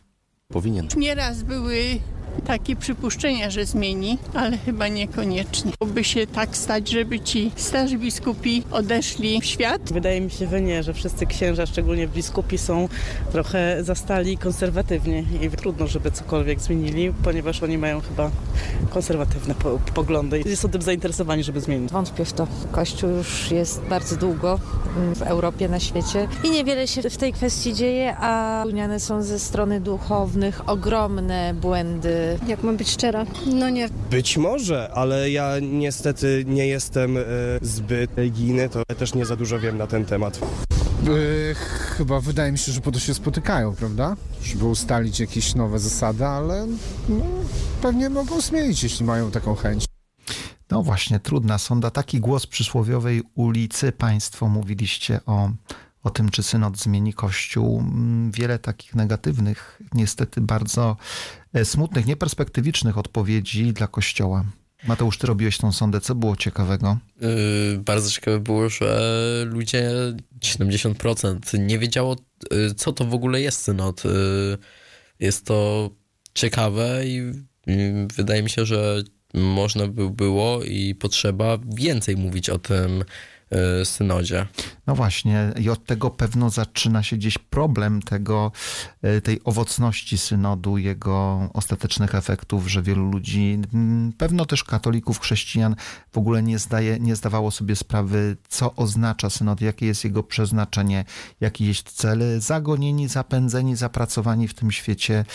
Powinien. Nieraz były takie przypuszczenia, że zmieni, ale chyba niekoniecznie. By się tak stać, żeby ci starzy biskupi odeszli w świat, Wydaje mi się, że nie, że wszyscy księża, szczególnie biskupi, są trochę zastali i konserwatywni i trudno, żeby cokolwiek zmienili, ponieważ oni mają chyba konserwatywne po poglądy i są tym zainteresowani, żeby zmienić. Wątpię w to. Kościół już jest bardzo długo w Europie, na świecie i niewiele się w tej kwestii dzieje, a uniane są ze strony duchownych ogromne błędy. Jak mam być szczera, no nie. Być może, ale ja niestety nie jestem e, zbyt religijny, to też nie za dużo wiem na ten temat. E, chyba wydaje mi się, że po to się spotykają, prawda? Żeby ustalić jakieś nowe zasady, ale no, pewnie mogą zmienić, jeśli mają taką chęć. No właśnie, trudna sonda. Taki głos przysłowiowej ulicy. Państwo mówiliście o, o tym, czy synod zmieni Kościół. Mm, Wiele takich negatywnych, niestety bardzo e, smutnych, nieperspektywicznych odpowiedzi dla Kościoła. Mateusz, ty robiłeś tą sondę. Co było ciekawego? Yy, bardzo ciekawe było, że ludzie, 70% nie wiedziało, yy, co to w ogóle jest synod. Yy, jest to ciekawe i yy, wydaje mi się, że można by było i potrzeba więcej mówić o tym synodzie. No właśnie, i od tego pewno zaczyna się gdzieś problem tego, e, tej owocności synodu, jego ostatecznych efektów, że wielu ludzi, pewno też katolików, chrześcijan w ogóle nie, zdaje, nie zdawało sobie sprawy, co oznacza synod, jakie jest jego przeznaczenie, jakie jest cele. Zagonieni, zapędzeni, zapracowani w tym świecie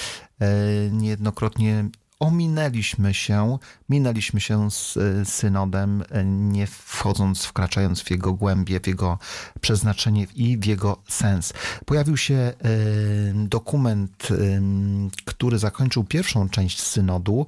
e, niejednokrotnie ominęliśmy się, minęliśmy się z e, synodem, e, nie wchodząc, wkraczając w jego głębie, w jego przeznaczenie i w jego sens. Pojawił się e, dokument, który zakończył pierwszą część synodu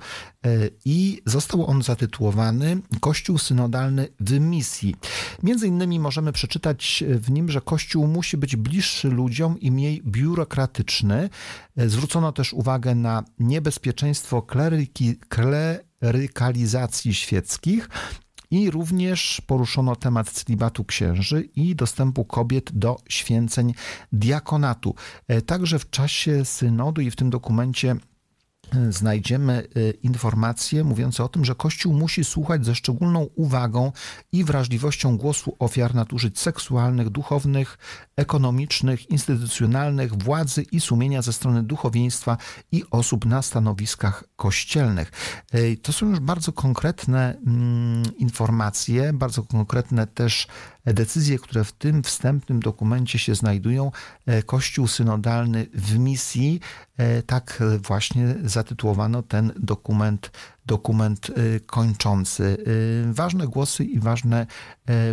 i został on zatytułowany Kościół synodalny w misji. Między innymi możemy przeczytać w nim, że Kościół musi być bliższy ludziom i mniej biurokratyczny. Zwrócono też uwagę na niebezpieczeństwo kleryki, klerykalizacji świeckich i również poruszono temat celibatu księży i dostępu kobiet do święceń diakonatu. Także w czasie synodu i w tym dokumencie znajdziemy y, informacje mówiące o tym, że Kościół musi słuchać ze szczególną uwagą i wrażliwością głosu ofiar nadużyć seksualnych, duchownych, ekonomicznych, instytucjonalnych, władzy i sumienia ze strony duchowieństwa i osób na stanowiskach kościelnych. Y, to są już bardzo konkretne mm, informacje, bardzo konkretne też decyzje, które w tym wstępnym dokumencie się znajdują. E, Kościół synodalny w misji, e, tak właśnie zatytułowano ten dokument, dokument e, kończący. Ważne głosy i ważne,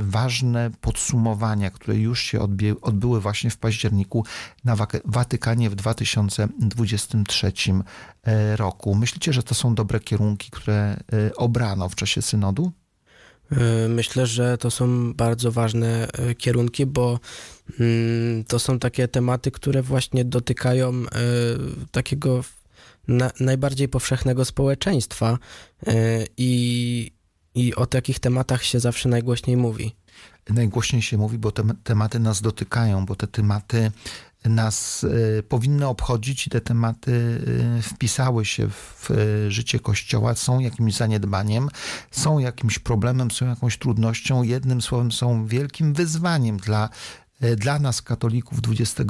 ważne podsumowania, które już się odbyły właśnie w październiku na Watykanie w 2023 roku. Myślicie, że to są dobre kierunki, które obrano w czasie synodu? E, myślę, że to są bardzo ważne e, kierunki, bo mm, to są takie tematy, które właśnie dotykają e, takiego najbardziej powszechnego społeczeństwa i, i o takich tematach się zawsze najgłośniej mówi. Najgłośniej się mówi, bo te tematy nas dotykają, bo te tematy nas y, powinny obchodzić i te tematy y, wpisały się w życie Kościoła, są jakimś zaniedbaniem, są jakimś problemem, są jakąś trudnością, jednym słowem są wielkim wyzwaniem dla dla nas, katolików XXI,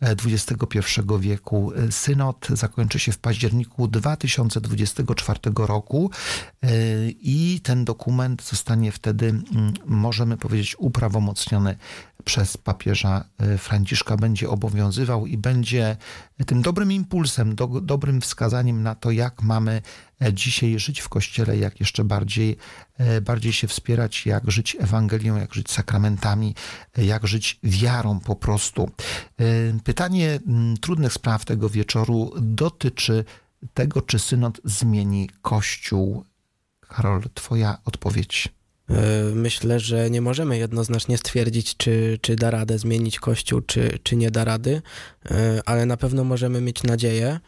XXI wieku. Synod zakończy się w październiku 2024 roku i ten dokument zostanie wtedy, mm, możemy powiedzieć, uprawomocniony przez papieża e, Franciszka będzie obowiązywał i będzie tym dobrym impulsem, do, dobrym wskazaniem na to, jak mamy e, dzisiaj żyć w Kościele, jak jeszcze bardziej, e, bardziej się wspierać, jak żyć Ewangelią, jak żyć sakramentami, jak żyć wiarą po prostu. Pytanie trudnych spraw tego wieczoru dotyczy tego, czy synod zmieni Kościół. Karol, Twoja odpowiedź. E, myślę, że nie możemy jednoznacznie stwierdzić, czy, czy da radę zmienić Kościół, czy, czy nie da rady, e, ale na pewno możemy mieć nadzieję e,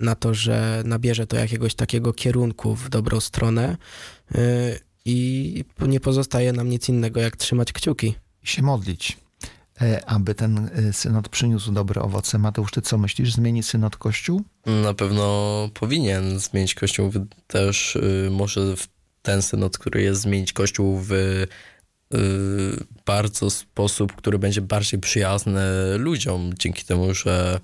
na to, że nabierze to jakiegoś takiego kierunku w dobrą stronę i nie pozostaje nam nic innego, jak trzymać kciuki. I się modlić, aby ten synod przyniósł dobre owoce. Mateusz, ty co myślisz? Zmieni synod Kościół? Na pewno powinien zmienić Kościół. Też y, może w ten synod, który jest zmienić Kościół w y, bardzo sposób, który będzie bardziej przyjazny ludziom, dzięki temu, że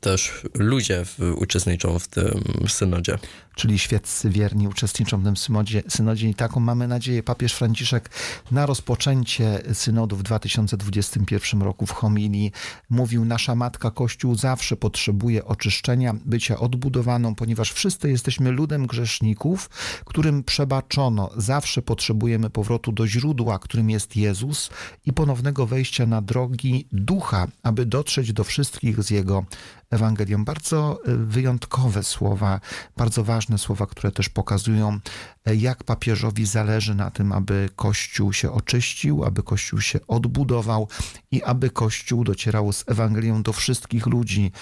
też ludzie uczestniczą w tym synodzie. Czyli świeccy wierni uczestniczą w tym synodzie, synodzie i taką mamy nadzieję. Papież Franciszek na rozpoczęcie synodu w 2021 roku w homilii mówił, nasza Matka Kościół zawsze potrzebuje oczyszczenia, bycia odbudowaną, ponieważ wszyscy jesteśmy ludem grzeszników, którym przebaczono. Zawsze potrzebujemy powrotu do źródła, którym jest Jezus i ponownego wejścia na drogi ducha, aby dotrzeć do wszystkich z Jego Ewangelią. Bardzo y, wyjątkowe słowa, bardzo ważne słowa, które też pokazują, e, jak papieżowi zależy na tym, aby Kościół się oczyścił, aby Kościół się odbudował i aby Kościół docierał z Ewangelią do wszystkich ludzi.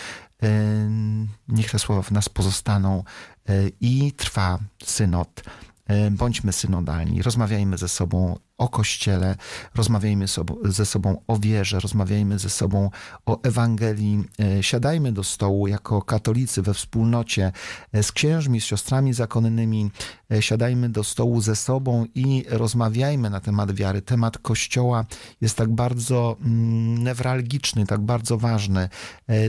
E, niech te słowa w nas pozostaną e, i trwa synod. Bądźmy synodalni, rozmawiajmy ze sobą o Kościele, rozmawiajmy ze sobą o wierze, rozmawiajmy ze sobą o Ewangelii, e, siadajmy do stołu jako katolicy we wspólnocie e, z księżmi, z siostrami zakonnymi, e, siadajmy do stołu ze sobą i rozmawiajmy na temat wiary. Temat Kościoła jest tak bardzo mm, newralgiczny, tak bardzo ważny.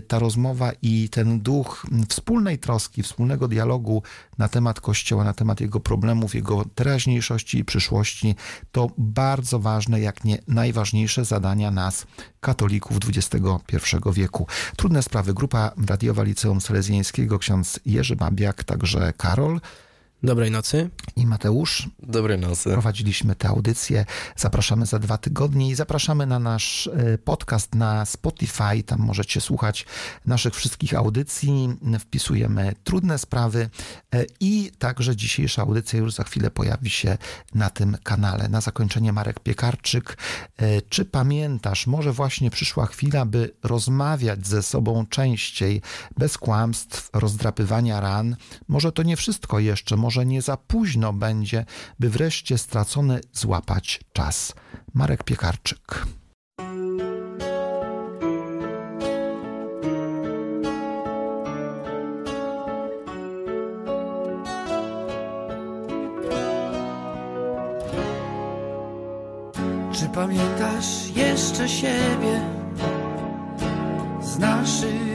Ta rozmowa i ten duch mm, wspólnej troski, wspólnego dialogu na temat Kościoła, na temat jego problemów, jego teraźniejszości i przyszłości, to bardzo ważne, jak nie najważniejsze zadania nas, katolików XXI wieku. Trudne sprawy. Grupa radiowa Liceum Salezjańskiego, ksiądz Jerzy Babiak, także Karol Dobrej nocy. i Mateusz. Dobrej nocy. Prowadziliśmy tę audycję. Zapraszamy za dwa tygodnie i zapraszamy na nasz e, podcast na Spotify. Tam możecie słuchać naszych wszystkich audycji. Wpisujemy trudne sprawy e, i także dzisiejsza audycja już za chwilę pojawi się na tym kanale. Na zakończenie Marek Piekarczyk. E, Czy pamiętasz, może właśnie przyszła chwila, by rozmawiać ze sobą częściej, bez kłamstw, rozdrapywania ran? Może to nie wszystko jeszcze, może nie za późno będzie, by wreszcie stracony złapać czas. Marek Piekarczyk. Czy pamiętasz jeszcze siebie z naszych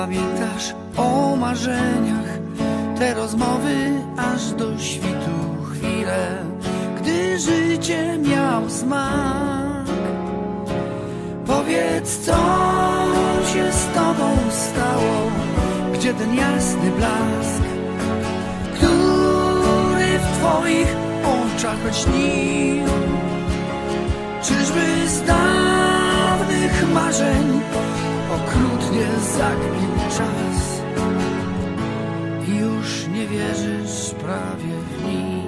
pamiętasz o marzeniach, te rozmowy aż do świtu chwile, gdy życie miał smak? Powiedz, co się z tobą stało? Gdzie ten jasny blask, który w twoich oczach lśnił? Czyżby z dawnych marzeń okrutnie zakpił czas i już nie wierzysz prawie w nic?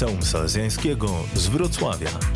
Liceum Salezjańskiego z Wrocławia.